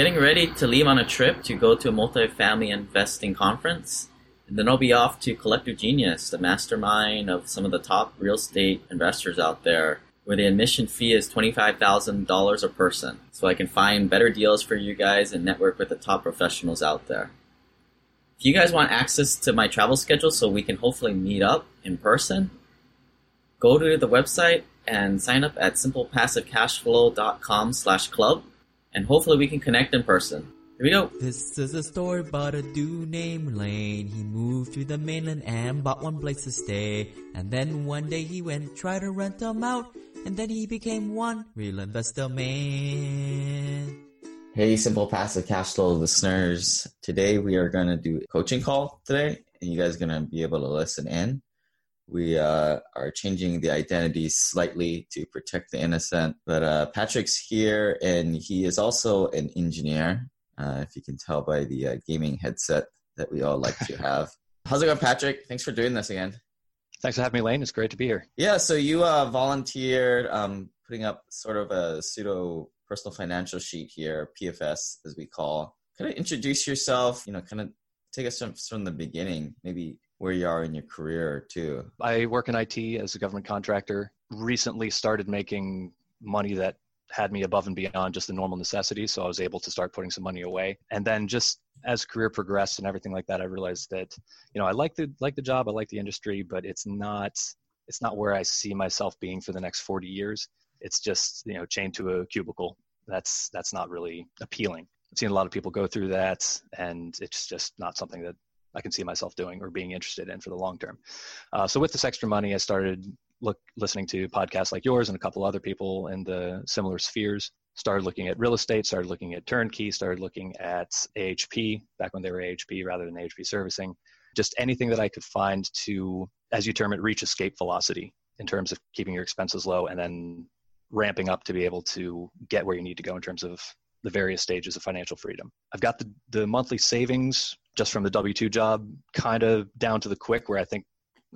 getting ready to leave on a trip to go to a multifamily investing conference. And then I'll be off to Collective Genius, the mastermind of some of the top real estate investors out there, where the admission fee is $25,000 a person. So I can find better deals for you guys and network with the top professionals out there. If you guys want access to my travel schedule so we can hopefully meet up in person, go to the website and sign up at simplepassivecashflow.com slash club and hopefully we can connect in person. Here we go. This is a story about a dude named Lane. He moved to the mainland and bought one place to stay. And then one day he went try to rent them out. And then he became one real investor man. Hey, Simple Passive Cash Flow listeners. Today we are going to do a coaching call today, and you guys are going to be able to listen in. We uh, are changing the identity slightly to protect the innocent, but uh, Patrick's here, and he is also an engineer. Uh, if you can tell by the uh, gaming headset that we all like to have. How's it going, Patrick? Thanks for doing this again. Thanks for having me, Lane. It's great to be here. Yeah, so you uh, volunteered um, putting up sort of a pseudo personal financial sheet here, PFS as we call. Kind of introduce yourself, you know, kind of take us from, from the beginning, maybe where you are in your career too. I work in IT as a government contractor. Recently started making money that had me above and beyond just the normal necessities. So I was able to start putting some money away. And then just as career progressed and everything like that, I realized that, you know, I like the like the job, I like the industry, but it's not it's not where I see myself being for the next 40 years. It's just, you know, chained to a cubicle. That's that's not really appealing. I've seen a lot of people go through that and it's just not something that I can see myself doing or being interested in for the long term. Uh, so with this extra money, I started look listening to podcasts like yours and a couple other people in the similar spheres. Started looking at real estate, started looking at turnkey, started looking at AHP back when they were AHP rather than AHP servicing. Just anything that I could find to, as you term it, reach escape velocity in terms of keeping your expenses low and then ramping up to be able to get where you need to go in terms of the various stages of financial freedom. I've got the, the monthly savings just from the W 2 job kind of down to the quick where I think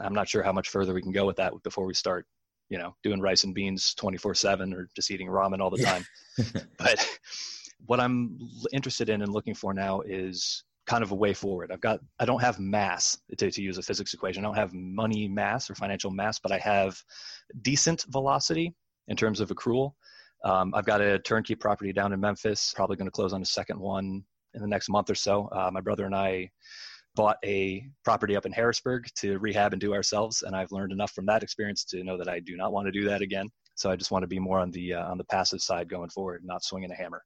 I'm not sure how much further we can go with that before we start, you know, doing rice and beans 24 7 or just eating ramen all the time. but what I'm interested in and looking for now is kind of a way forward. I've got, I don't have mass to, to use a physics equation. I don't have money mass or financial mass, but I have decent velocity in terms of accrual. Um, I've got a turnkey property down in Memphis, probably going to close on a second one in the next month or so. Uh, my brother and I bought a property up in Harrisburg to rehab and do ourselves, and I've learned enough from that experience to know that I do not want to do that again. So I just want to be more on the uh, on the passive side going forward, not swinging a hammer.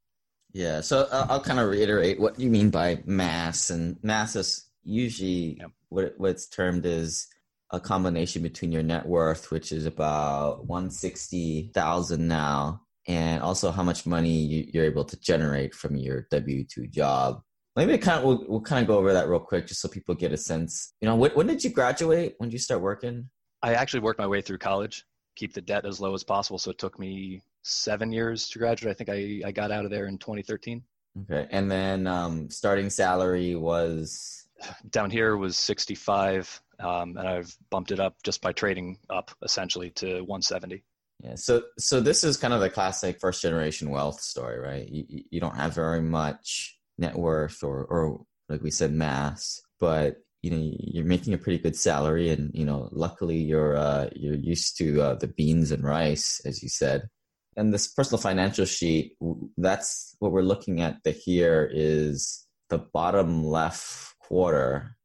Yeah. So uh, I'll kind of reiterate what you mean by mass, and mass is usually what what's termed as a combination between your net worth, which is about one sixty thousand now, and also how much money you, are able to generate from your W two job. Maybe kind of we'll, we'll kind of go over that real quick, just so people get a sense. You know, when, when did you graduate? When did you start working? I actually worked my way through college, keep the debt as low as possible. So it took me seven years to graduate. I think I, I got out of there in 2013. Okay, and then um, starting salary was down here was 65, um, and I've bumped it up just by trading up essentially to 170. Yeah. So so this is kind of the classic first generation wealth story, right? You you don't have very much net worth or or like we said mass, but you know you're making a pretty good salary and you know luckily you're uh you're used to uh, the beans and rice as you said and this personal financial sheet that's what we're looking at the here is the bottom left quarter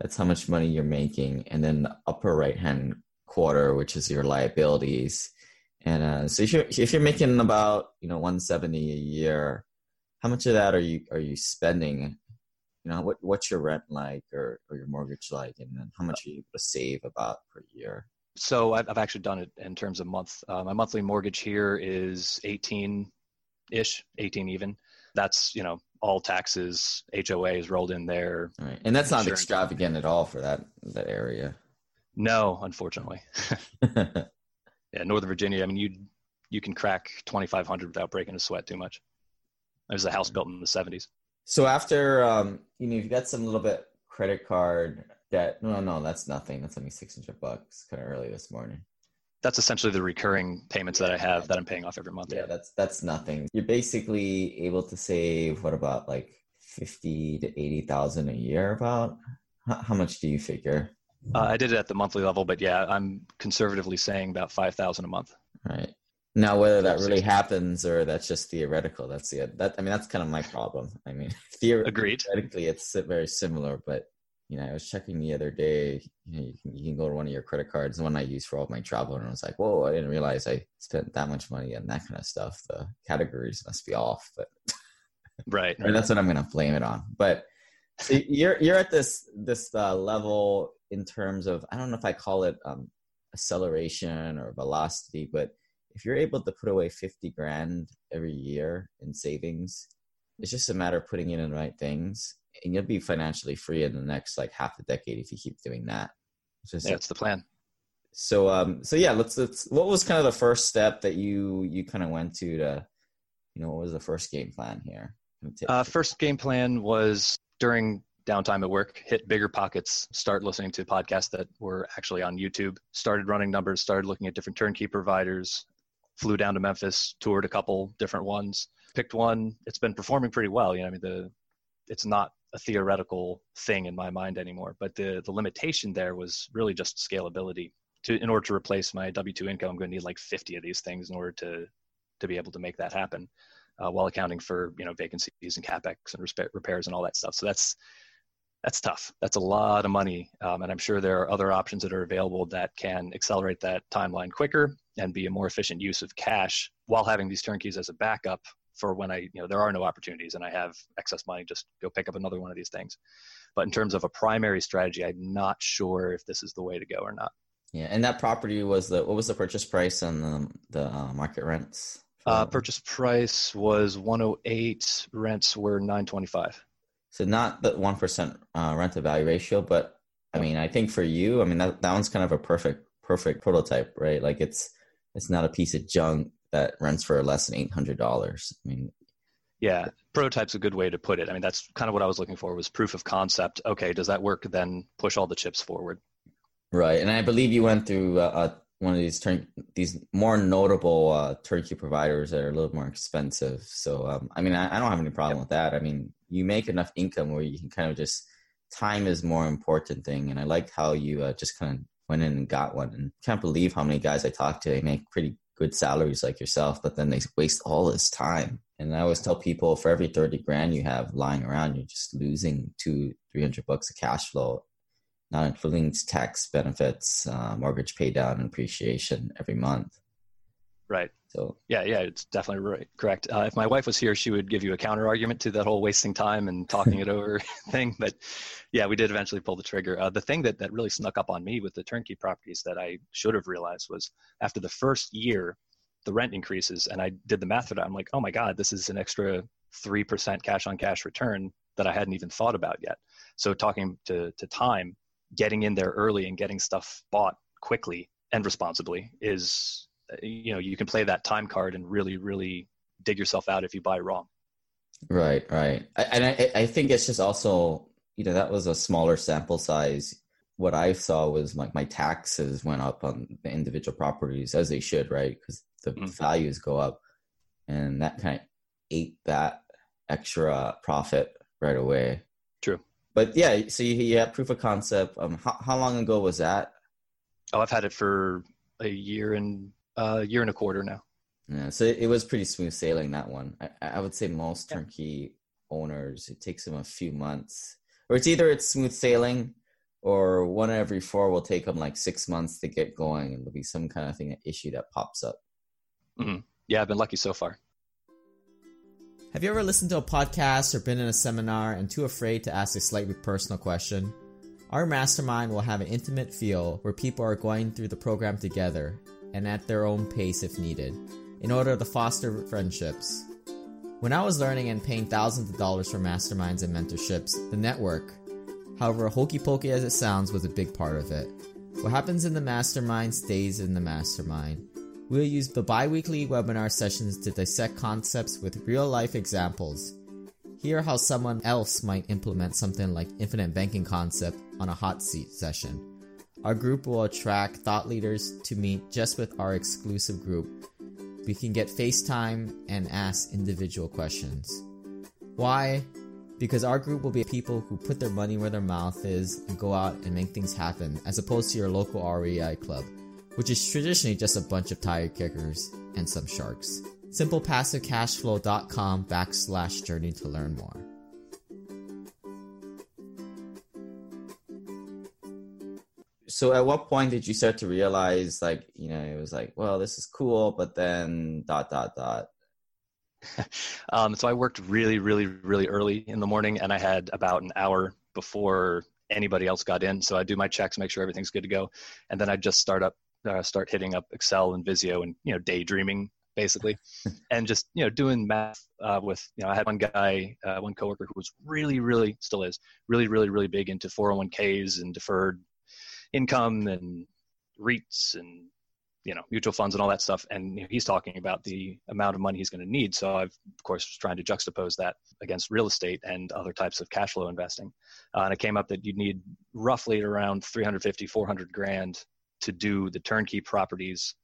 that's how much money you're making and then the upper right hand quarter which is your liabilities and uh, so if you're if you're making about you know 170 a year, how much of that are you are you spending? You know what what's your rent like or, or your mortgage like, and then how much are you able to save about per year? So I've, I've actually done it in terms of month. Uh, my monthly mortgage here is 18 ish, 18 even. That's you know all taxes, HOA is rolled in there. Right. And that's not extravagant at all for that that area. No, unfortunately. yeah, Northern Virginia. I mean, you you can crack 2,500 without breaking a sweat too much. There's a house built in the 70s. So after um, you know, you've got some little bit credit card debt. No, no, that's nothing. That's only 600 bucks. Kind of early this morning. that's essentially the recurring payments that I have that I'm paying off every month. Yeah, that's that's nothing. You're basically able to save what about like fifty to eighty thousand a year? About how, how much do you figure? Uh, I did it at the monthly level, but yeah, I'm conservatively saying about five thousand a month. Right now, whether that really happens or that's just theoretical, that's the that. I mean, that's kind of my problem. I mean, theoretically, Agreed. it's very similar, but you know, I was checking the other day. You know, you can, you can go to one of your credit cards, the one I use for all my travel, and I was like, "Whoa! I didn't realize I spent that much money on that kind of stuff." The categories must be off, but right, right. that's what I'm going to blame it on. But so you're you're at this this uh, level in terms of I don't know if I call it um, acceleration or velocity, but if you're able to put away 50 grand every year in savings, it's just a matter of putting in the right things and you'll be financially free in the next like half a decade if you keep doing that. Just, yeah, that's the plan. So um so yeah, let's let's what was kind of the first step that you you kind of went to to you know what was the first game plan here? Uh, first game plan was during downtime at work, hit BiggerPockets, start listening to podcasts that were actually on YouTube, started running numbers, started looking at different turnkey providers, flew down to Memphis, toured a couple different ones, picked one. It's been performing pretty well. You know, I mean the it's not a theoretical thing in my mind anymore. But the the limitation there was really just scalability. To in order to replace my W two income, I'm going to need like 50 of these things in order to to be able to make that happen, uh, while accounting for you know vacancies and capex and repairs and all that stuff. So that's that's tough. That's a lot of money, um, and I'm sure there are other options that are available that can accelerate that timeline quicker and be a more efficient use of cash while having these turnkeys as a backup for when I, you know, there are no opportunities and I have excess money, just go pick up another one of these things. But in terms of a primary strategy, I'm not sure if this is the way to go or not. Yeah, and that property was the what was the purchase price and the the uh, market rents? Uh, purchase price was 108. Rents were 925. So not the one percent uh, rent to value ratio, but I mean, I think for you, I mean that that one's kind of a perfect perfect prototype, right? Like it's it's not a piece of junk that rents for less than eight hundred dollars. I mean, yeah, prototype's a good way to put it. I mean, that's kind of what I was looking for was proof of concept. Okay, does that work? Then push all the chips forward. Right, and I believe you went through a, uh, one of these turn these more notable uh, turnkey providers that are a little more expensive. So, um, I mean, I, I, don't have any problem with that. I mean, you make enough income where you can kind of just time is more important thing, and I liked how you uh, just kind of went in and got one. And can't believe how many guys I talked to. They make pretty good salaries like yourself, but then they waste all this time. And I always tell people for every 30 grand you have lying around, you're just losing two, 300 bucks of cash flow, not including tax benefits, uh, mortgage pay down, and appreciation every month. Right. So yeah, yeah, it's definitely right, correct. Uh, if my wife was here, she would give you a counter argument to that whole wasting time and talking it over thing. But yeah, we did eventually pull the trigger. Uh, the thing that that really snuck up on me with the turnkey properties that I should have realized was after the first year, the rent increases, and I did the math for that. I'm like, oh my god, this is an extra three percent cash on cash return that I hadn't even thought about yet. So talking to to time, getting in there early and getting stuff bought quickly and responsibly is you know you can play that time card and really really dig yourself out if you buy wrong right right. I, and I, I think it's just also you know that was a smaller sample size. What i saw was like my taxes went up on the individual properties as they should right? Because the mm-hmm. values go up. And that kind of ate that extra profit right away but yeah so you, you have proof of concept um how, how long ago was that oh i've had it for a year and a year and a quarter now. Yeah, so it was pretty smooth sailing that one. I, I would say most turnkey owners, it takes them a few months, or it's either it's smooth sailing, or one every four will take them like six months to get going, and there'll be some kind of thing an issue that pops up. Mm-hmm. Yeah, I've been lucky so far. Have you ever listened to a podcast or been in a seminar and too afraid to ask a slightly personal question? Our mastermind will have an intimate feel where people are going through the program together and at their own pace if needed, in order to foster friendships. When I was learning and paying thousands of dollars for masterminds and mentorships, the network, however hokey pokey as it sounds, was a big part of it. What happens in the mastermind stays in the mastermind. We'll use the bi weekly webinar sessions to dissect concepts with real life examples. Hear how someone else might implement something like infinite banking concept on a hot seat session Our group will attract thought leaders to meet just with our exclusive group. We can get FaceTime and ask individual questions. Why? Because our group will be people who put their money where their mouth is and go out and make things happen, as opposed to your local REI club, which is traditionally just a bunch of tire kickers and some sharks. SimplePassiveCashFlow.com backslash journey to learn more. So at what point did you start to realize like, you know, it was like, well, this is cool, but then dot dot dot. um, so I worked really, really, really early in the morning and I had about an hour before anybody else got in. So I do my checks, make sure everything's good to go. And then I just start up, uh, start hitting up Excel and Visio and, you know, daydreaming basically, and just you know doing math uh, with you know I had one guy, uh, one coworker who was really, really still is really, really, really big into 401ks and deferred income and REITs and you know mutual funds and all that stuff. And he's talking about the amount of money he's going to need. So i've of course was trying to juxtapose that against real estate and other types of cash flow investing. Uh, and it came up that you'd need roughly around 350 400 grand to do the turnkey properties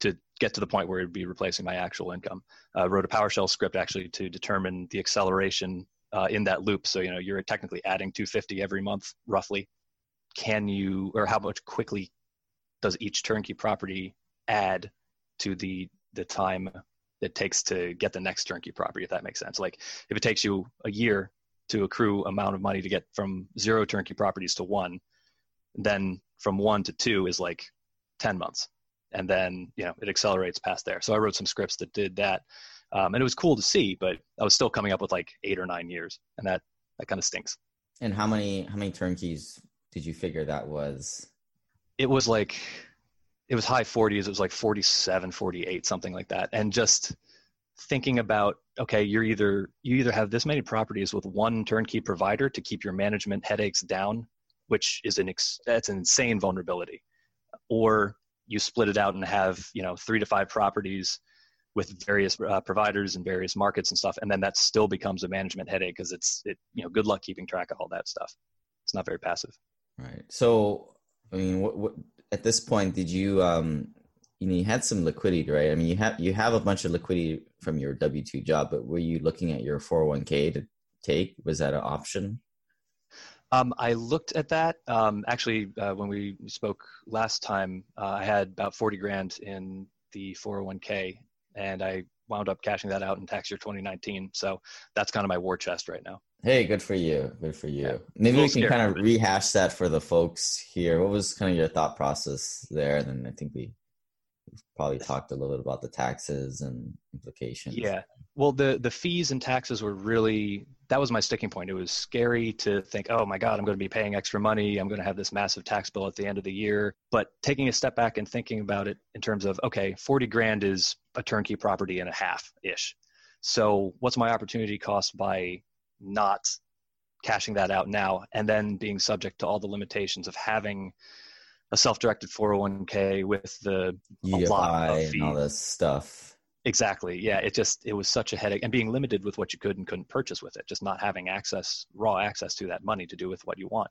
to get to the point where it would be replacing my actual income. Uh, wrote a PowerShell script actually to determine the acceleration uh, in that loop. So you know you're technically adding 250 every month, roughly. Can you, or how much quickly does each turnkey property add to the the time it takes to get the next turnkey property? If that makes sense. Like if it takes you a year to accrue amount of money to get from zero turnkey properties to one, then from one to two is like 10 months and then you know it accelerates past there. So I wrote some scripts that did that, um, and it was cool to see. But I was still coming up with like eight or nine years, and that that kind of stinks. And how many how many turnkeys did you figure that was? It was like it was high 40s. It was like 47, 48, something like that, and just thinking about okay you're either you either have this many properties with one turnkey provider to keep your management headaches down which is an ex- that's an insane vulnerability. Or you split it out and have you know three to five properties with various uh, providers and various markets and stuff and then that still becomes a management headache because it's it you know good luck keeping track of all that stuff. It's not very passive. Right. So i mean what, what at this point did you um you know you had some liquidity right? I mean you have you have a bunch of liquidity from your w2 job but were you looking at your 401k to take? Was that an option um, I looked at that. Um, actually, uh, when we spoke last time, uh, I had about 40 grand in the 401k, and I wound up cashing that out in tax year 2019. So that's kind of my war chest right now. Hey, good for you. Good for you. Yeah. Maybe we can scary, kind of rehash that for the folks here. What was kind of your thought process there? And then I think we probably talked a little bit about the taxes and implications. Yeah. Well, the the fees and taxes were really that was my sticking point. It was scary to think, oh my God, I'm going to be paying extra money. I'm going to have this massive tax bill at the end of the year. But taking a step back and thinking about it in terms of, okay, 40 grand is a turnkey property and a half ish. So what's my opportunity cost by not cashing that out now and then being subject to all the limitations of having a self-directed 401k with the EFI and all this stuff Exactly. Yeah. It just it was such a headache, and being limited with what you could and couldn't purchase with it, just not having access, raw access to that money to do with what you want,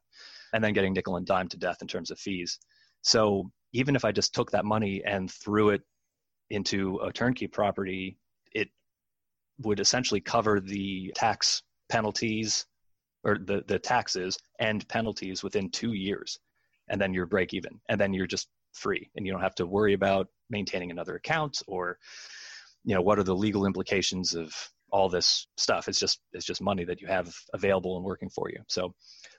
and then getting nickel and dime to death in terms of fees. So even if I just took that money and threw it into a turnkey property, it would essentially cover the tax penalties or the, the taxes and penalties within two years. And then you're break even. And then you're just free and you don't have to worry about maintaining another account or you know what are the legal implications of all this stuff? It's just it's just money that you have available and working for you. So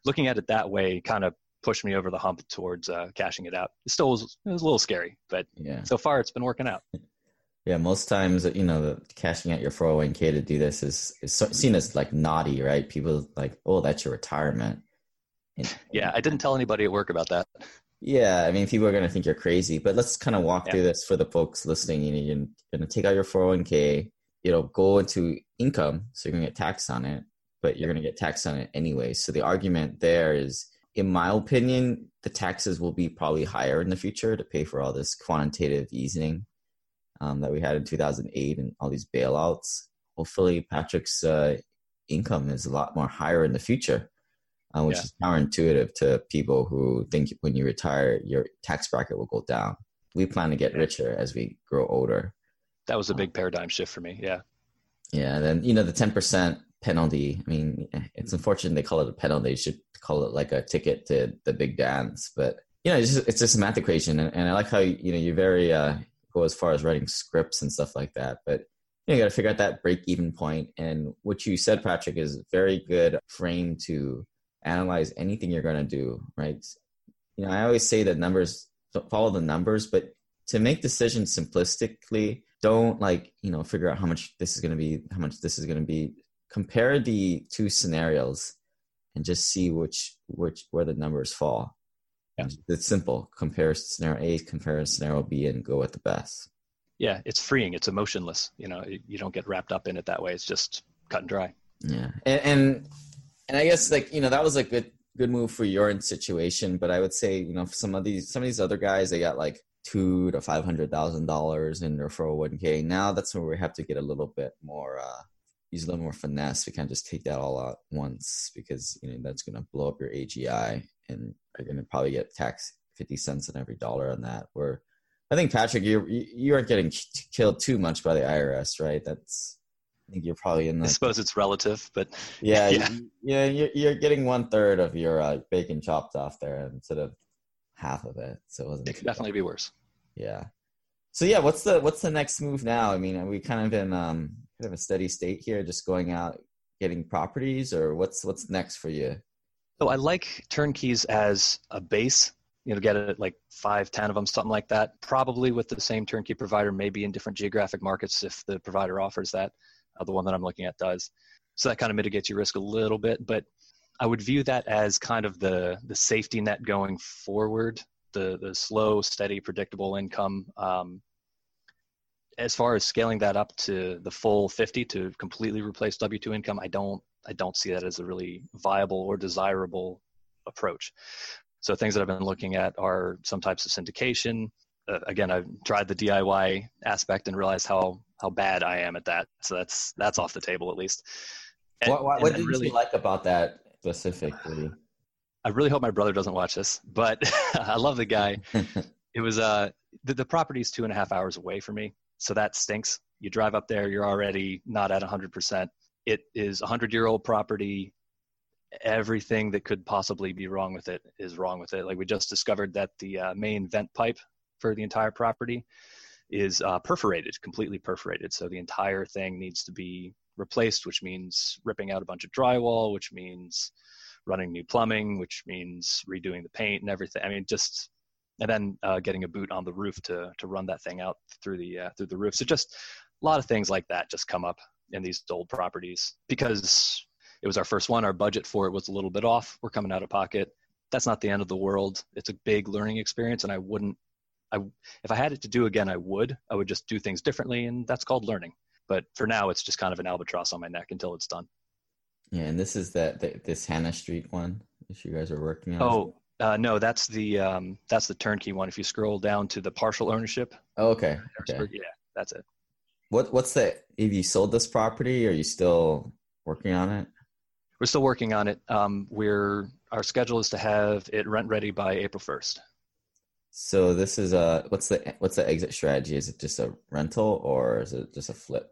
looking at it that way kind of pushed me over the hump towards uh, cashing it out. It still was, it was a little scary but yeah. so far it's been working out. Yeah most times you know the cashing out your 401k to do this is, is seen as like naughty right? People like oh that's your retirement. And, yeah i didn't tell anybody at work about that yeah, I mean, people are going to think you're crazy, but let's kind of walk yeah. through this for the folks listening. You know, you're going to take out your 401k, you know, go into income, so you're going to get taxed on it, but you're going to get taxed on it anyway. So the argument there is, in my opinion, the taxes will be probably higher in the future to pay for all this quantitative easing um, that we had in 2008 and all these bailouts. Hopefully, Patrick's uh, income is a lot more higher in the future uh, which Yeah. is counterintuitive to people who think when you retire, your tax bracket will go down. We plan to get richer as we grow older. That was a big paradigm shift for me. Yeah. Yeah, and then you know the ten percent penalty. I mean, it's unfortunate they call it a penalty. You should call it like a ticket to the big dance. But you know, it's just, it's a semantic equation, and, and I like how you know you're very uh, go as far as writing scripts and stuff like that. But you, know, you got to figure out that break even point. And what you said, Patrick, is very good frame to analyze anything you're going to do. Right? You know, I always say that numbers follow the numbers, but to make decisions simplistically don't like you know figure out how much this is going to be how much this is going to be compare the two scenarios and just see which which where the numbers fall Yeah. it's simple compare scenario a compare scenario b and go with the best Yeah. It's freeing. It's emotionless. You know, you don't get wrapped up in it that way. It's just cut and dry. yeah and and, and i guess like you know that was a good good move for your situation but i would say you know some of these some of these other guys they got like two to five hundred thousand dollars in their 401k now that's where we have to get a little bit more uh use a little more finesse we can't just take that all out once because you know that's going to blow up your agi and you're going to probably get taxed 50 cents on every dollar on that. Where i think patrick you you aren't getting k- killed too much by the irs right? That's i think you're probably in I the suppose it's relative, but yeah, Yeah. yeah, yeah. You're, you're getting one third of your uh, bacon chopped off there instead of half of it. So it wasn't it could definitely bad. be worse. Yeah. So yeah, what's the what's the next move now? I mean, are we kind of in um kind of a steady state here, just going out getting properties, or what's what's next for you? So I like turnkeys as a base. You know, get it like five, ten of them, something like that. Probably with the same turnkey provider, maybe in different geographic markets if the provider offers that. Uh, the one that I'm looking at does. So that kind of mitigates your risk a little bit. But I would view that as kind of the the safety net going forward. The the slow, steady, predictable income. Um, as far as scaling that up to the full 50 to completely replace W2 income, I don't I don't see that as a really viable or desirable approach. So things that I've been looking at are some types of syndication. Uh, again, I've tried the DIY aspect and realized how how bad I am at that. So that's that's off the table at least. And- what what, what did really, you like about that specifically? I really hope my brother doesn't watch this, but I love the guy. It was uh the, the property's two and a half hours away from me, so that stinks. You drive up there, you're already not at 100%. It is a hundred year old property. Everything that could possibly be wrong with it is wrong with it. Like we just discovered that the uh, main vent pipe for the entire property is uh, perforated, completely perforated. So the entire thing needs to be replaced, which means ripping out a bunch of drywall, which means running new plumbing, which means redoing the paint and everything. I mean, just and then uh, getting a boot on the roof to to run that thing out through the uh, through the roof. So just a lot of things like that just come up in these old properties because it was our first one. Our budget for it was a little bit off. We're coming out of pocket. That's not the end of the world. It's a big learning experience, and I wouldn't. I if I had it to do again, I would. I would just do things differently, and that's called learning. But for now, it's just kind of an albatross on my neck until it's done. yeah, and this is that the, this Hannah Street one that you guys are working on. Oh, uh, no, that's the um, that's the turnkey one. If you scroll down to the partial ownership, Oh, okay. okay. yeah, that's it. What what's the? Have you sold this property? Are you still working on it? We're still working on it. Um, we're our schedule is to have it rent ready by April first. So this is a what's the what's the exit strategy? Is it just a rental or is it just a flip?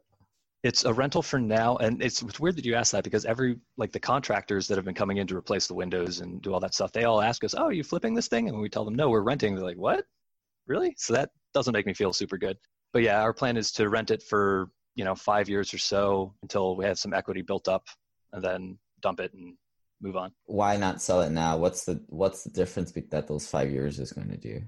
It's a rental for now, and it's, it's weird that you asked that because every like the contractors that have been coming in to replace the windows and do all that stuff, they all ask us, "Oh, are you flipping this thing?" And when we tell them, "No, we're renting," they're like, "What? Really?" So that doesn't make me feel super good. But yeah, our plan is to rent it for you know five years or so until we have some equity built up, and then dump it and move on. Why not sell it now? What's the what's the difference that those five years is going to do?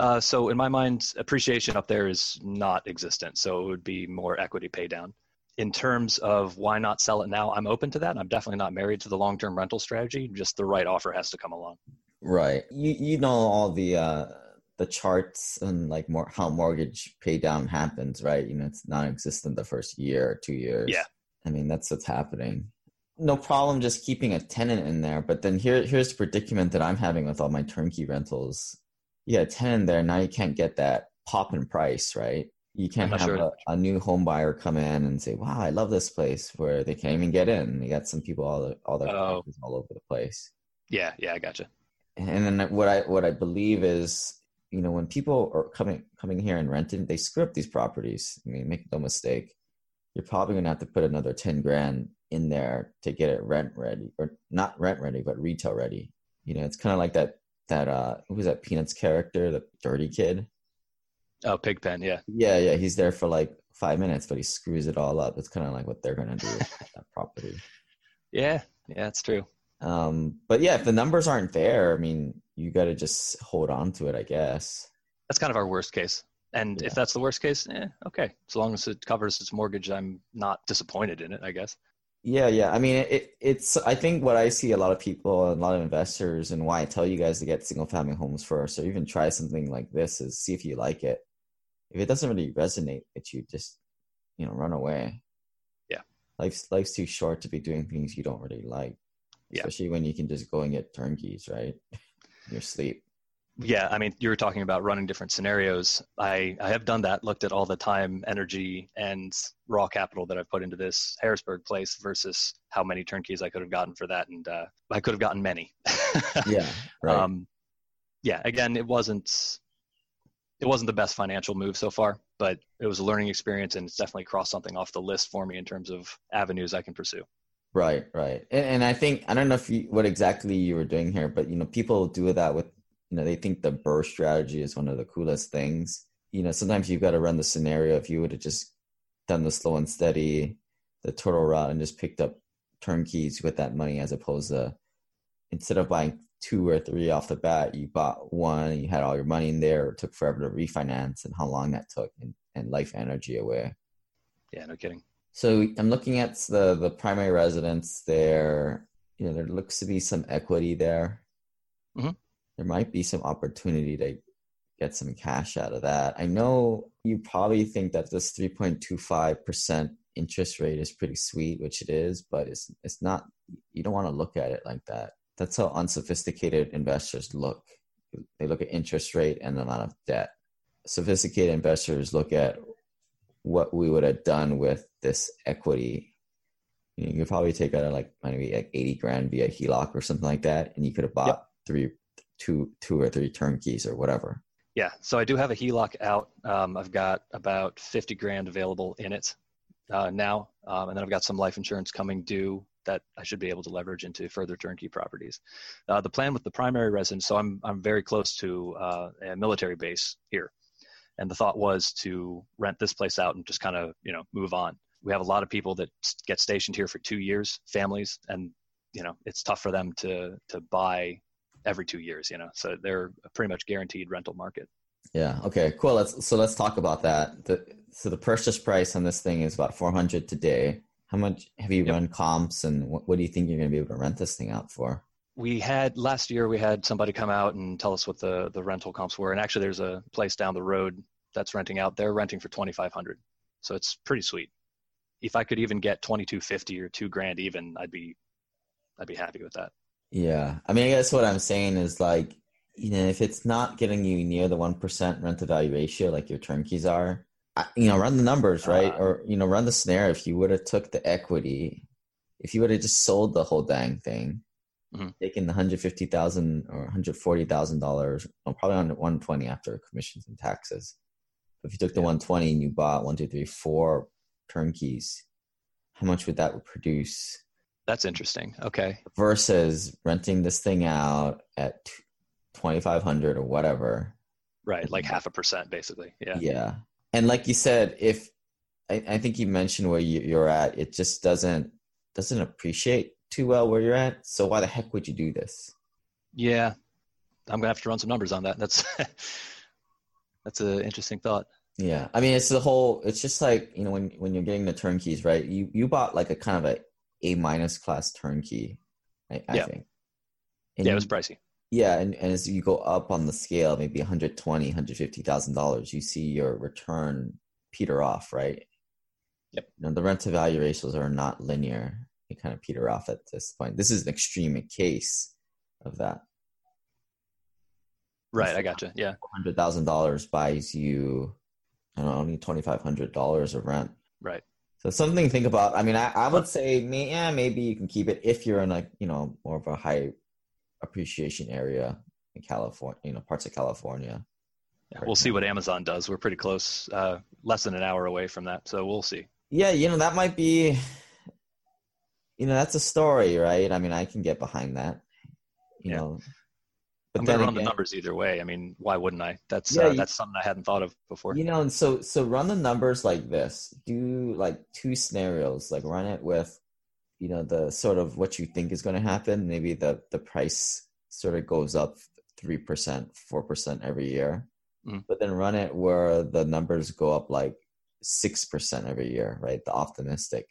Uh, so in my mind, appreciation up there is not existent. So it would be more equity pay down. In terms of why not sell it now, I'm open to that. I'm definitely not married to the long-term rental strategy. Just the right offer has to come along. Right. You you know all the uh the charts and like more how mortgage pay down happens, right? You know, it's non-existent the first year or two years. Yeah. I mean, that's what's happening. No problem just keeping a tenant in there, but then here here's the predicament that I'm having with all my turnkey rentals. You got a tenant there, now you can't get that pop in price, right? You can't have sure. a, a new home buyer come in and say, "Wow, I love this place," where they can't even get in. You got some people all all their Oh. all over the place. Yeah, yeah, I gotcha. And then what I what I believe is, you know, when people are coming coming here and renting, they screw up these properties. I mean, make no mistake, you're probably gonna have to put another ten grand in there to get it rent ready, or not rent ready, but retail ready. You know, it's kind of like that that uh, who was that Peanuts character, the dirty kid. Oh, Pigpen, yeah. Yeah, yeah, he's there for like five minutes, but he screws it all up. It's kind of like what they're gonna do with that property. Yeah, yeah, it's true. Um, but yeah, if the numbers aren't there, I mean, you got to just hold on to it, I guess. That's kind of our worst case. And Yeah. if that's the worst case, eh, okay. As long as it covers its mortgage, I'm not disappointed in it, I guess. Yeah, yeah. I mean, it, it's. I think what I see a lot of people, and a lot of investors, and why I tell you guys to get single family homes first, or even try something like this, is see if you like it. If it doesn't really resonate with you, just you know, run away. Yeah. life's life's too short to be doing things you don't really like, Yeah. especially when you can just go and get turnkeys, right? In your sleep. Yeah, I mean, you were talking about running different scenarios. I, I have done that, looked at all the time, energy, and raw capital that I've put into this Harrisburg place versus how many turnkeys I could have gotten for that. And uh, I could have gotten many. Yeah, right. Um, yeah, again, it wasn't it wasn't the best financial move so far, but it was a learning experience, and it's definitely crossed something off the list for me in terms of avenues I can pursue. Right, right. And, and I think I don't know if you, what exactly you were doing here, but you know, people do that with you know they think the BRRRR strategy is one of the coolest things. You know, sometimes you've got to run the scenario. If you would have just done the slow and steady, the turtle route, and just picked up turnkeys with that money, as opposed to instead of buying two or three off the bat, you bought one. You had all your money in there. It took forever to refinance, and how long that took, and, and life energy away. Yeah, no kidding. So I'm looking at the the primary residence there. You know, there looks to be some equity there. Mhm. There might be some opportunity to get some cash out of that. I know you probably think that this 3.25 percent interest rate is pretty sweet, which it is, but it's it's not. You don't want to look at it like that. That's how unsophisticated investors look. They look at interest rate and the amount of debt. Sophisticated investors look at what we would have done with this equity. You, know, you could probably take out like maybe like eighty grand via HELOC or something like that, and you could have bought Yep. three, two, two or three turnkeys or whatever. Yeah, so I do have a HELOC out. Um, I've got about 50 grand available in it uh, now. Um, and then I've got some life insurance coming due that I should be able to leverage into further turnkey properties. Uh, the plan with the primary residence, so I'm, I'm very close to uh, a military base here. And the thought was to rent this place out and just kind of, you know, move on. We have a lot of people that get stationed here for two years, families, and, you know, it's tough for them to, to buy every two years, you know, so they're a pretty much guaranteed rental market. Yeah. Okay. Cool. Let's so let's talk about that. The, so the purchase price on this thing is about four hundred today. How much have you Yep. run comps, and what, what do you think you're going to be able to rent this thing out for? we had last year we had somebody come out and tell us what the the rental comps were and actually there's a place down the road that's renting out they're renting for 2500 so it's pretty sweet if i could even get 2250 or 2 grand even i'd be i'd be happy with that Yeah. I mean, I guess what I'm saying is like, you know, if it's not getting you near the 1% rent to value ratio like your turnkeys are, I- you know, run the numbers, right? Uh, or, you know, run the scenario. If you would have took the equity, if you would have just sold the whole dang thing, Mhm. taken the 150,000 or $140,000, well, probably on 120 after commissions and taxes. If you took the Yeah. 120 and you bought one, two, three, four turnkeys, how much would that produce? That's interesting. Okay. Versus renting this thing out at 2500 or whatever. Right like half a percent basically. Yeah. Yeah. And like you said if i, I think you mentioned where you, you're at it just doesn't doesn't appreciate too well where you're at. So why the heck would you do this? Yeah. I'm gonna have to run some numbers on that. That's that's an interesting thought. Yeah. I mean it's the whole it's just like you know when when you're getting the turnkeys right? You you bought like a kind of a a minus class turnkey i, I Yeah. think And yeah it was pricey Yeah, and, and as you go up on the scale, maybe 120, 150,000 dollars, you see your return peter off, right? Yep. You know, the rent to value ratios are not linear. They kind of peter off at this point. This is an extreme case of that. right i gotcha yeah Hundred thousand dollars buys you, I don't know, only twenty five hundred dollars of rent. right So something to think about. I mean, I, I would say, may, yeah, maybe you can keep it if you're in like you know more of a high appreciation area in California, you know, parts of California. Yeah, we'll see what Amazon does. We're pretty close, uh, less than an hour away from that, so we'll see. Yeah, you know, that might be, you know, that's a story, right? I mean, I can get behind that, you Yeah. know. I'm going to run the numbers either way. I mean, why wouldn't I? That's Yeah, uh, you- that's something I hadn't thought of before. You know, and so so run the numbers like this. Do like two scenarios. Like run it with, you know, the sort of what you think is going to happen. Maybe the the price sort of goes up three percent, four percent every year. Mhm. But then run it where the numbers go up like six percent every year, right? The optimistic.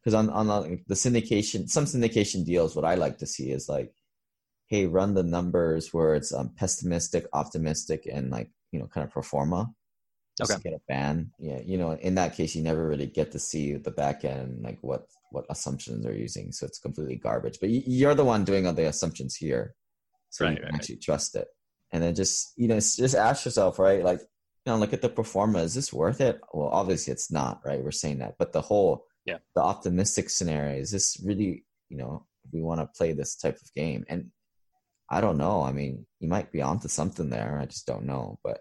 Because on on the syndication, some syndication deals, what I like to see is like, hey, run the numbers where it's um, pessimistic, optimistic, and like you know, kind of pro forma. Just Okay. to get a ban. Yeah, you know, in that case, you never really get to see the back end, like what what assumptions they're using. So it's completely garbage. But you're the one doing all the assumptions here, so Right, you can right, right. trust it. And then just you know, just ask yourself, right? Like, you know, look at the pro forma. Is this worth it? Well, obviously it's not, right? We're saying that, but the whole Yeah. the optimistic scenario is this really, you know, we want to play this type of game and. I don't know. I mean, you might be onto something there. I just don't know. But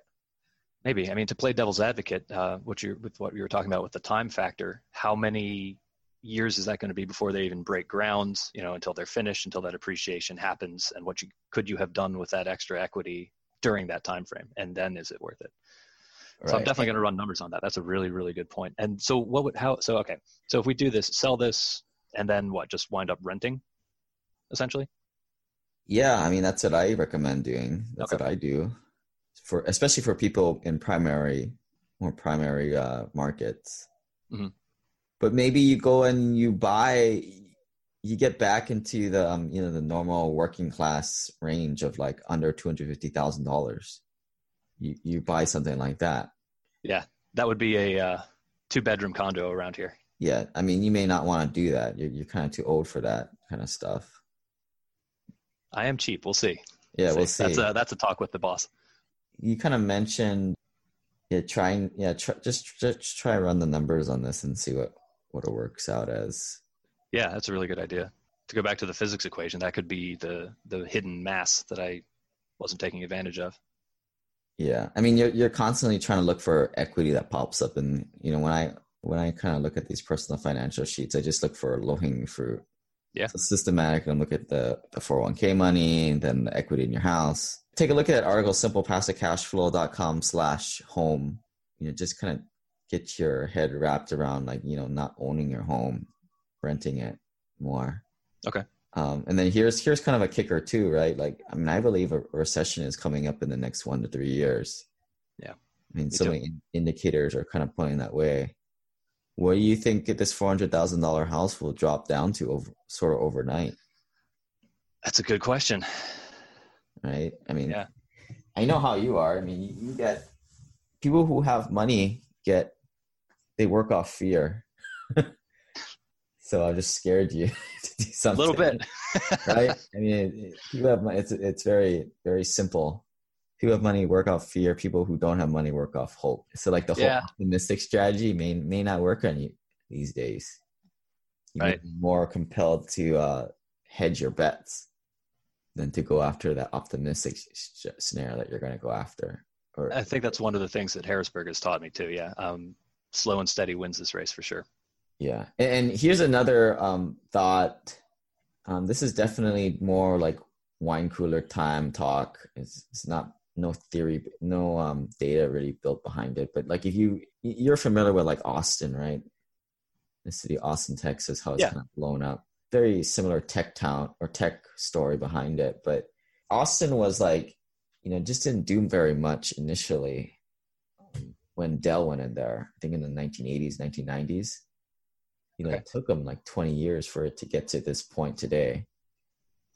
Maybe. I mean, to play devil's advocate, uh, what you with what you were talking about with the time factor, how many years is that going to be before they even break ground? You know, until they're finished, until that appreciation happens, and what you could you have done with that extra equity during that time frame, and then is it worth it? So I'm definitely going to run numbers on that. That's a really, really good point. And so, what would how? So okay, so if we do this, sell this, and then what? Just wind up renting, essentially. Yeah, I mean that's what I recommend doing. That's Okay. what I do for especially for people in primary more primary uh, markets. Mhm. But maybe you go and you buy you get back into the um, you know the normal working class range of like under two hundred fifty thousand dollars. You you buy something like that. Yeah, that would be a uh, two bedroom condo around here. Yeah, I mean you may not want to do that. You're you're kind of too old for that kind of stuff. I am cheap. We'll see. Yeah, we'll see. That's a that's a talk with the boss. you kind of mentioned yeah trying yeah try, just just try run the numbers on this and see what what it works out as Yeah, that's a really good idea. To go back to the physics equation, that could be the the hidden mass that I wasn't taking advantage of. yeah i mean you're you're constantly trying to look for equity that pops up and you know when i when i kind of look at these personal financial sheets i just look for low hanging fruit Yeah. so systematic and look at the the 401k money and then the equity in your house take a look at that article simplepassivecashflow.com slash home you know just kind of get your head wrapped around like you know not owning your home renting it more Okay. um, and then here's here's kind of a kicker too right like i mean i believe a recession is coming up in the next one to three years Yeah. i mean Me so too. many indicators are kind of pointing that way what do you think this $400000 house will drop down to over, sort of overnight? That's a good question. right? I mean Yeah. i know how you are. I mean you, get people who have money get they work off fear. So i'm just scared you to do A something. little bit. right? I mean people have money it's it's very very simple people have money work off fear people who don't have money work off hope so like the whole Yeah. optimistic strategy may may not work on you these days you Right. more compelled to uh hedge your bets than to go after that optimistic s- s- scenario that you're going to go after or I think that's one of the things that Harrisburg has taught me too. Yeah. Um, slow and steady wins this race for sure. Yeah, and, and here's another um, thought. Um, this is definitely more like wine cooler time talk. It's, it's not no theory, no um, data really built behind it. But like if you you're familiar with like Austin, right? The city of Austin, Texas, how it's Yeah. kind of blown up. Very similar tech town or tech story behind it. But Austin was like, you know, just didn't do very much initially um, when Dell went in there. I think in the 1980s, 1990s you know, Okay. it took them like 20 years for it to get to this point today.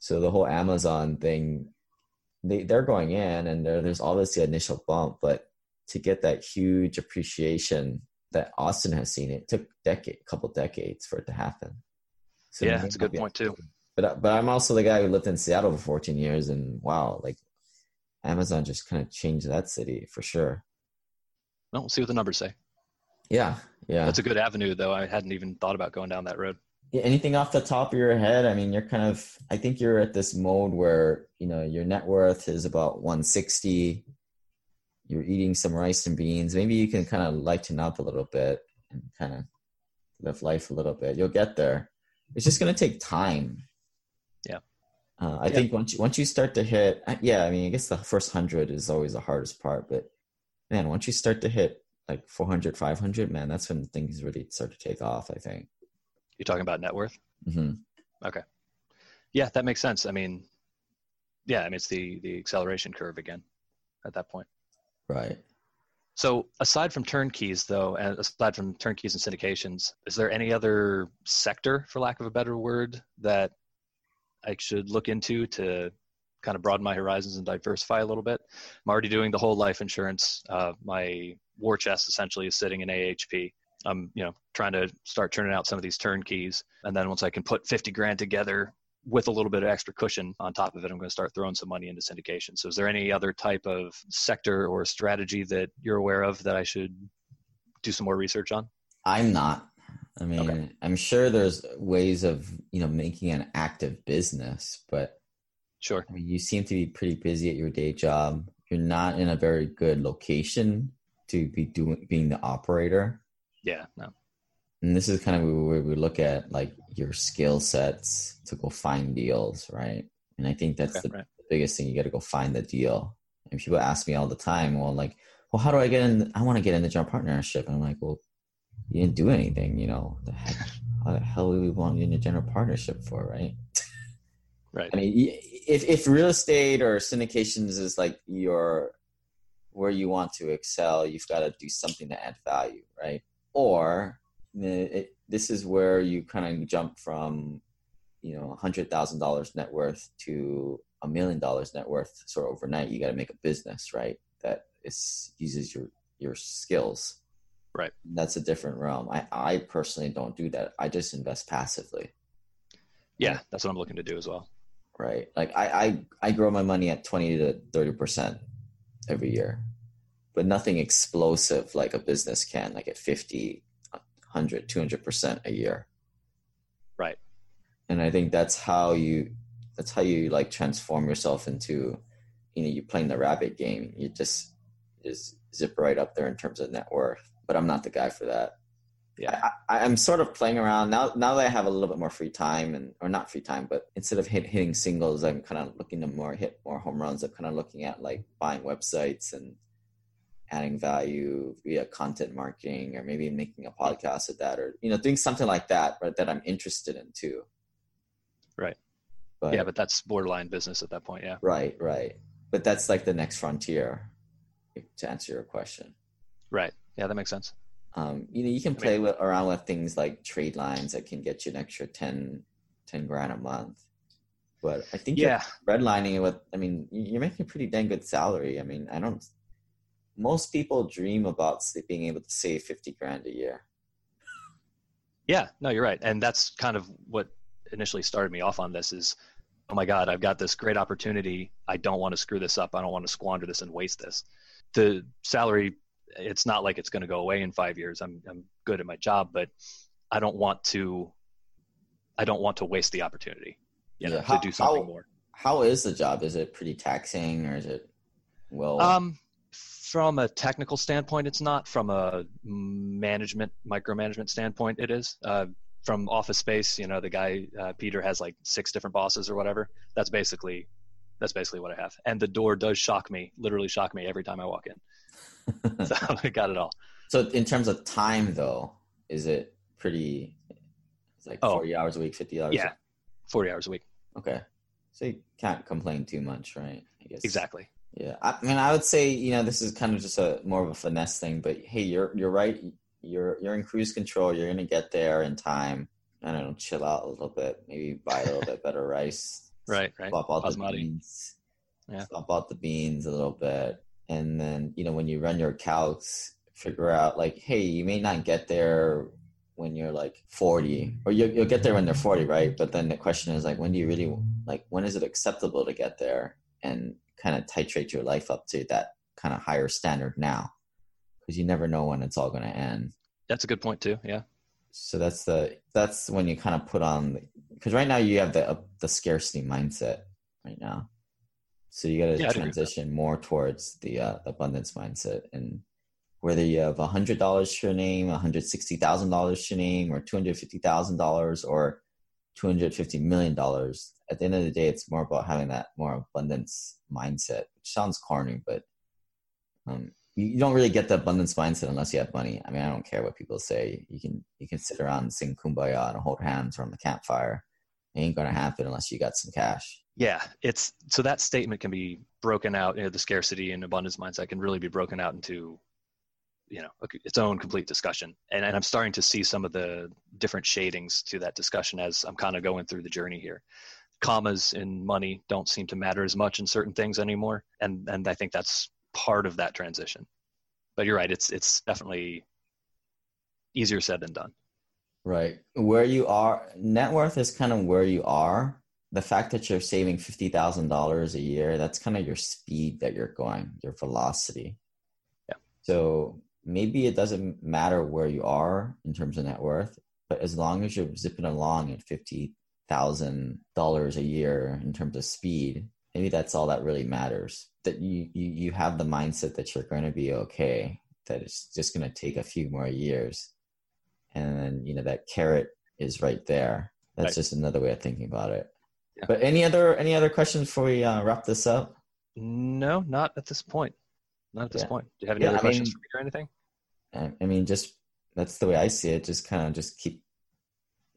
So the whole Amazon thing, they, they're going in and there's obviously an initial bump, but to get that huge appreciation that Austin has seen, it took decade, couple decades for it to happen. So Yeah, that's a good point too. But, uh, but I'm also the guy who lived in Seattle for 14 years and wow, like Amazon just kind of changed that city for sure. Well, we'll see what the numbers say. Yeah. Yeah. That's a good avenue, though. I hadn't even thought about going down that road. Anything off the top of your head? I mean, you're kind of, I think you're at this mode where, you know, your net worth is about 160. You're eating some rice and beans. Maybe you can kind of lighten up a little bit and kind of live life a little bit. You'll get there. It's just going to take time. Yeah. Uh, I Yeah. think once you, once you start to hit, uh, yeah, I mean, I guess the first hundred is always the hardest part, but man, once you start to hit like 400, 500, man, that's when things really start to take off, I think. You're talking about net worth? hmm Okay. Yeah, that makes sense. I mean, yeah, I mean, it's the, the acceleration curve again at that point. Right. So aside from turnkeys, though, and aside from turnkeys and syndications, is there any other sector, for lack of a better word, that I should look into to kind of broaden my horizons and diversify a little bit? I'm already doing the whole life insurance. Uh, my war chest essentially is sitting in AHP. I'm, you know, trying to start turning out some of these turnkeys, and then once I can put 50 grand together with a little bit of extra cushion on top of it, I'm going to start throwing some money into syndication. So, is there any other type of sector or strategy that you're aware of that I should do some more research on? I'm not. I mean, Okay. I'm sure there's ways of, you know, making an active business, but Sure. I mean, you seem to be pretty busy at your day job. You're not in a very good location to be doing being the operator. Yeah. No. And this is kind of where we look at like your skill sets to go find deals, right? And I think that's Okay, the right. biggest thing. You got to go find the deal. And people ask me all the time, well, like, well, how do I get in? I want to get in the general partnership. And I'm like, well, you didn't do anything, you know. The heck, how the hell do we want you in a general partnership for, right? Right. I mean, if if real estate or syndications is like your where you want to excel, you've got to do something to add value, right? Or it, this is where you kind of jump from, you know, hundred thousand dollars net worth to a million dollars net worth sort of overnight. You got to make a business, right? That is uses your your skills. Right. That's a different realm. I I personally don't do that. I just invest passively. Yeah, that's what I'm looking to do as well. right? Like I, I, I grow my money at 20 to 30% every year, but nothing explosive like a business can, like at 50, 100, 200% a year. Right. And I think that's how you, that's how you like transform yourself into, you know, you're playing the rabbit game. You just, just zip right up there in terms of net worth, but I'm not the guy for that. Yeah. I, I'm sort of playing around now. Now that I have a little bit more free time, and or not free time, but instead of hit, hitting singles, I'm kind of looking to more hit more home runs. I'm kind of looking at like buying websites and adding value via content marketing, or maybe making a podcast of that, or you know, doing something like that, right? That I'm interested in too. Right. But, yeah, but that's borderline business at that point. Yeah. right, right. But that's like the next frontier. To answer your question. Right. Yeah, that makes sense. um, you know you can play with, around with things like trade lines that can get you an extra 10, 10 grand a month but i think Yeah. redlining with i mean you're making a pretty dang good salary i mean i don't most people dream about being able to save 50 grand a year Yeah, no, you're right. And that's kind of what initially started me off on this is, oh my God, I've got this great opportunity. I don't want to screw this up. I don't want to squander this and waste this. The salary, it's not like it's going to go away in five years. I'm, I'm good at my job, but I don't want to, I don't want to waste the opportunity, you know, Yeah, to do something how- more. how is the job is it pretty taxing or is it well Um, from a technical standpoint, it's not. From a management, micromanagement standpoint, it is. Uh, from Office Space, you know, the guy uh, Peter has like six different bosses or whatever. That's basically, that's basically what I have. And the door does shock me, literally shock me every time I walk in. So I got it all. so in terms of time though is it pretty it's like Oh. 40 hours a week 50 hours Yeah, forty hours a week. okay so you can't complain too much right i guess Exactly. Yeah, I mean, I would say you know this is kind of just a more of a finesse thing, but hey, you're you're right. You're you're in cruise control. You're gonna get there in time. I don't know, chill out a little bit. Maybe buy a little bit better rice. Right. Right. Swap out the beans. Yeah. Swap out the beans a little bit, and then you know when you run your calcs, figure out like, hey, you may not get there when you're like 40 or you'll, you'll get there when they're 40 right but then the question is like when do you really like when is it acceptable to get there and kind of titrate your life up to that kind of higher standard now because you never know when it's all going to end That's a good point too. Yeah. So that's the that's when you kind of put on because right now you have the uh, the scarcity mindset right now. So you got to Yeah, I'd agree with that. transition more towards the uh, abundance mindset, and whether you have hundred dollars to your name, one hundred sixty thousand dollars to your name, or two hundred fifty thousand dollars, or two hundred fifty million dollars. At the end of the day, it's more about having that more abundance mindset, which sounds corny, but um, you, you don't really get the abundance mindset unless you have money. I mean, I don't care what people say. You can you can sit around and sing kumbaya and hold hands around the campfire. It ain't gonna happen unless you got some cash. Yeah, it's so that statement can be broken out. You know, the scarcity and abundance mindset can really be broken out into, you know, its own complete discussion. And, and I'm starting to see some of the different shadings to that discussion as I'm kind of going through the journey here. Commas in money don't seem to matter as much in certain things anymore, and and I think that's part of that transition. But you're right; it's it's definitely easier said than done. Right. Where you are, net worth is kind of where you are. The fact that you're saving fifty thousand dollars a year, that's kind of your speed that you're going, your velocity. Yeah. So maybe it doesn't matter where you are in terms of net worth, but as long as you're zipping along at fifty thousand dollars a year in terms of speed, maybe that's all that really matters. That you you, you have the mindset that you're going to be okay. That it's just going to take a few more years and then you know that carrot is right there. That's Right. just another way of thinking about it. Yeah. But any other any other questions before we uh, wrap this up? No, not at this point. Not at this Yeah. point. Do you have any Yeah, other I questions mean- for me or anything? I, mean, just that's the way I see it. Just kind of just keep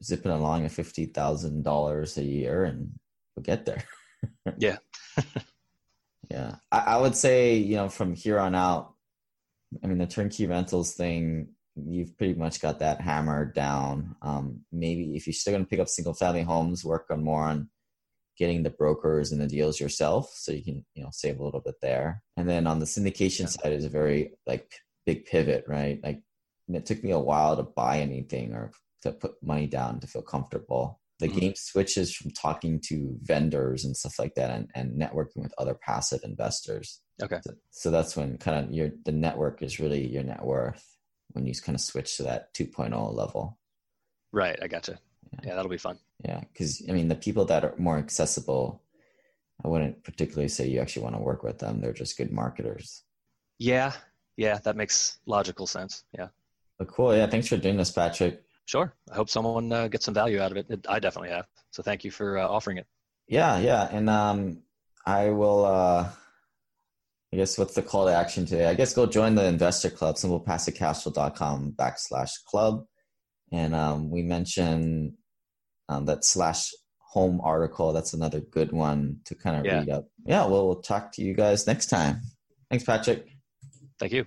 zipping along at fifty thousand dollars a year, and we'll get there. Yeah. yeah, I, I would say you know from here on out. I mean, the turnkey rentals thing, you've pretty much got that hammered down. Um, maybe if you're still going to pick up single family homes, work on more on getting the brokers and the deals yourself, so you can you know save a little bit there. And then on the syndication Yeah. side is a very like big pivot, right? Like it took me a while to buy anything or to put money down to feel comfortable. The Mhm. game switches from talking to vendors and stuff like that and, and networking with other passive investors. Okay. So, so that's when kind of your the network is really your net worth when you kind of switch to that 2.0 level. Right, I gotcha. Yeah. Yeah, that'll be fun. Yeah, because I mean the people that are more accessible, I wouldn't particularly say you actually want to work with them. They're just good marketers. Yeah, yeah, that makes logical sense. Yeah, But cool. Yeah, thanks for doing this, Patrick. sure. I hope someone uh, gets some value out of it. it I definitely have. So thank you for uh, offering it. Yeah, yeah, and um, I will. uh I guess what's the call to action today? I guess go join the investor club, simplepassivecashflow.com backslash club, and um, we mentioned um, that slash home article. That's another good one to kind of Yeah. read up. Yeah, well, we'll talk to you guys next time. Thanks, Patrick. Thank you.